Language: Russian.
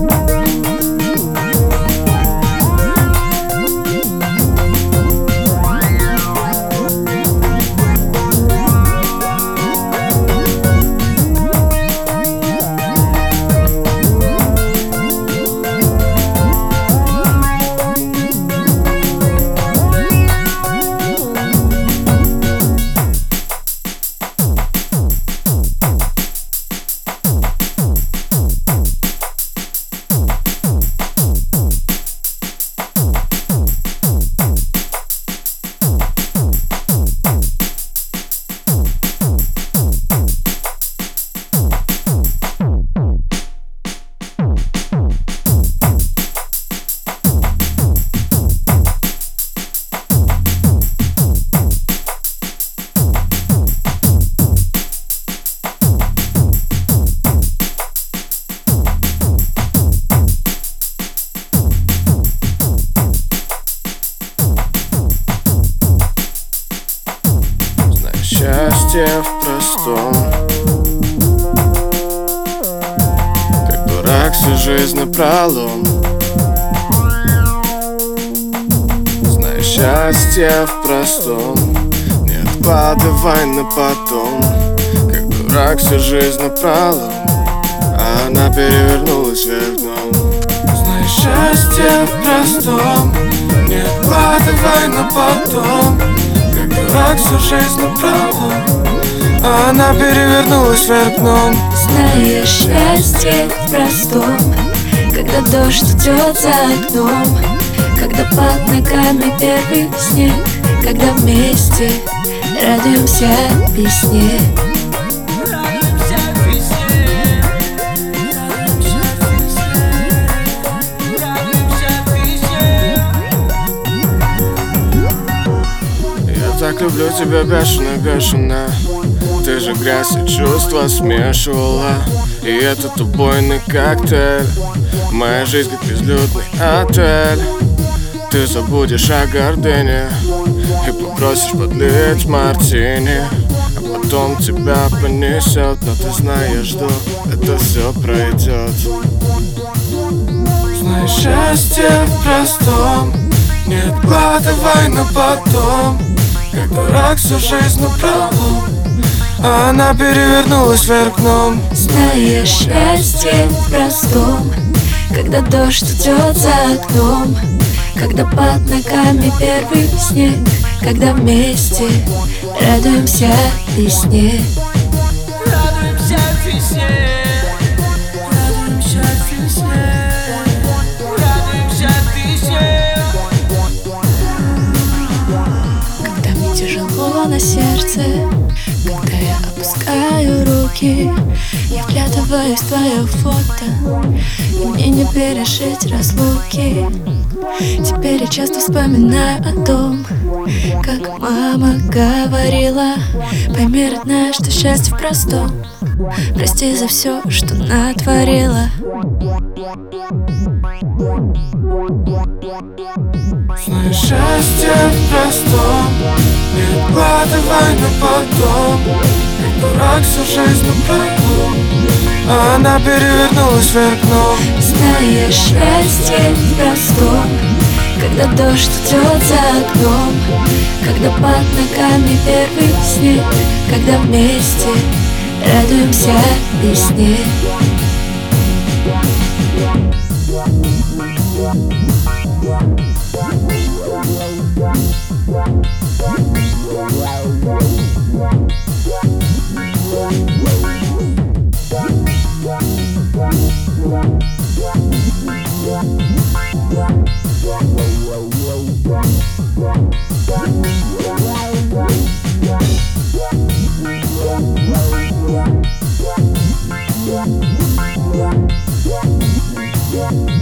Thank you. Счастье в простом. Как дурак всю жизнь напролом. Знай счастье в простом. Не откладывай на потом. Как дурак всю жизнь напролом. А она перевернулась вверх дном. Знай счастье в простом. Не откладывай на потом как всю жизнь напролом А она перевернулась вверх дном. Знаешь, счастье простом Когда дождь идет за окном Когда под ногами первый снег Когда вместе радуемся весне люблю тебя бешено, бешено Ты же грязь и чувства смешивала. И этот убойный коктейль. Моя жизнь как безлюдный отель. Ты забудешь о гордыне И попросишь подлить мартини. А потом тебя понесет Но ты знаешь, что это все пройдет Знаешь, счастье в простом. Не откладывай на потом как дурак всю жизнь напролом А она перевернулась вверх дном. Знаешь, счастье в простом Когда дождь идет за окном Когда под ногами первый снег Когда вместе радуемся весне Радуемся весне на сердце Когда я опускаю руки Я вглядываюсь в твое фото И мне не пережить разлуки. Теперь я часто вспоминаю о том Как мама говорила Пойми, родная, что счастье в простом. Прости за все, что натворила Знаешь, счастье в простом Не откладывай на потом. Как дурак всю жизнь напролом А она перевернулась вверх дном Знаешь, счастье в простом Когда дождь идет за окном Когда под ногами первый снег Когда вместе радуемся весне Yeah. Right.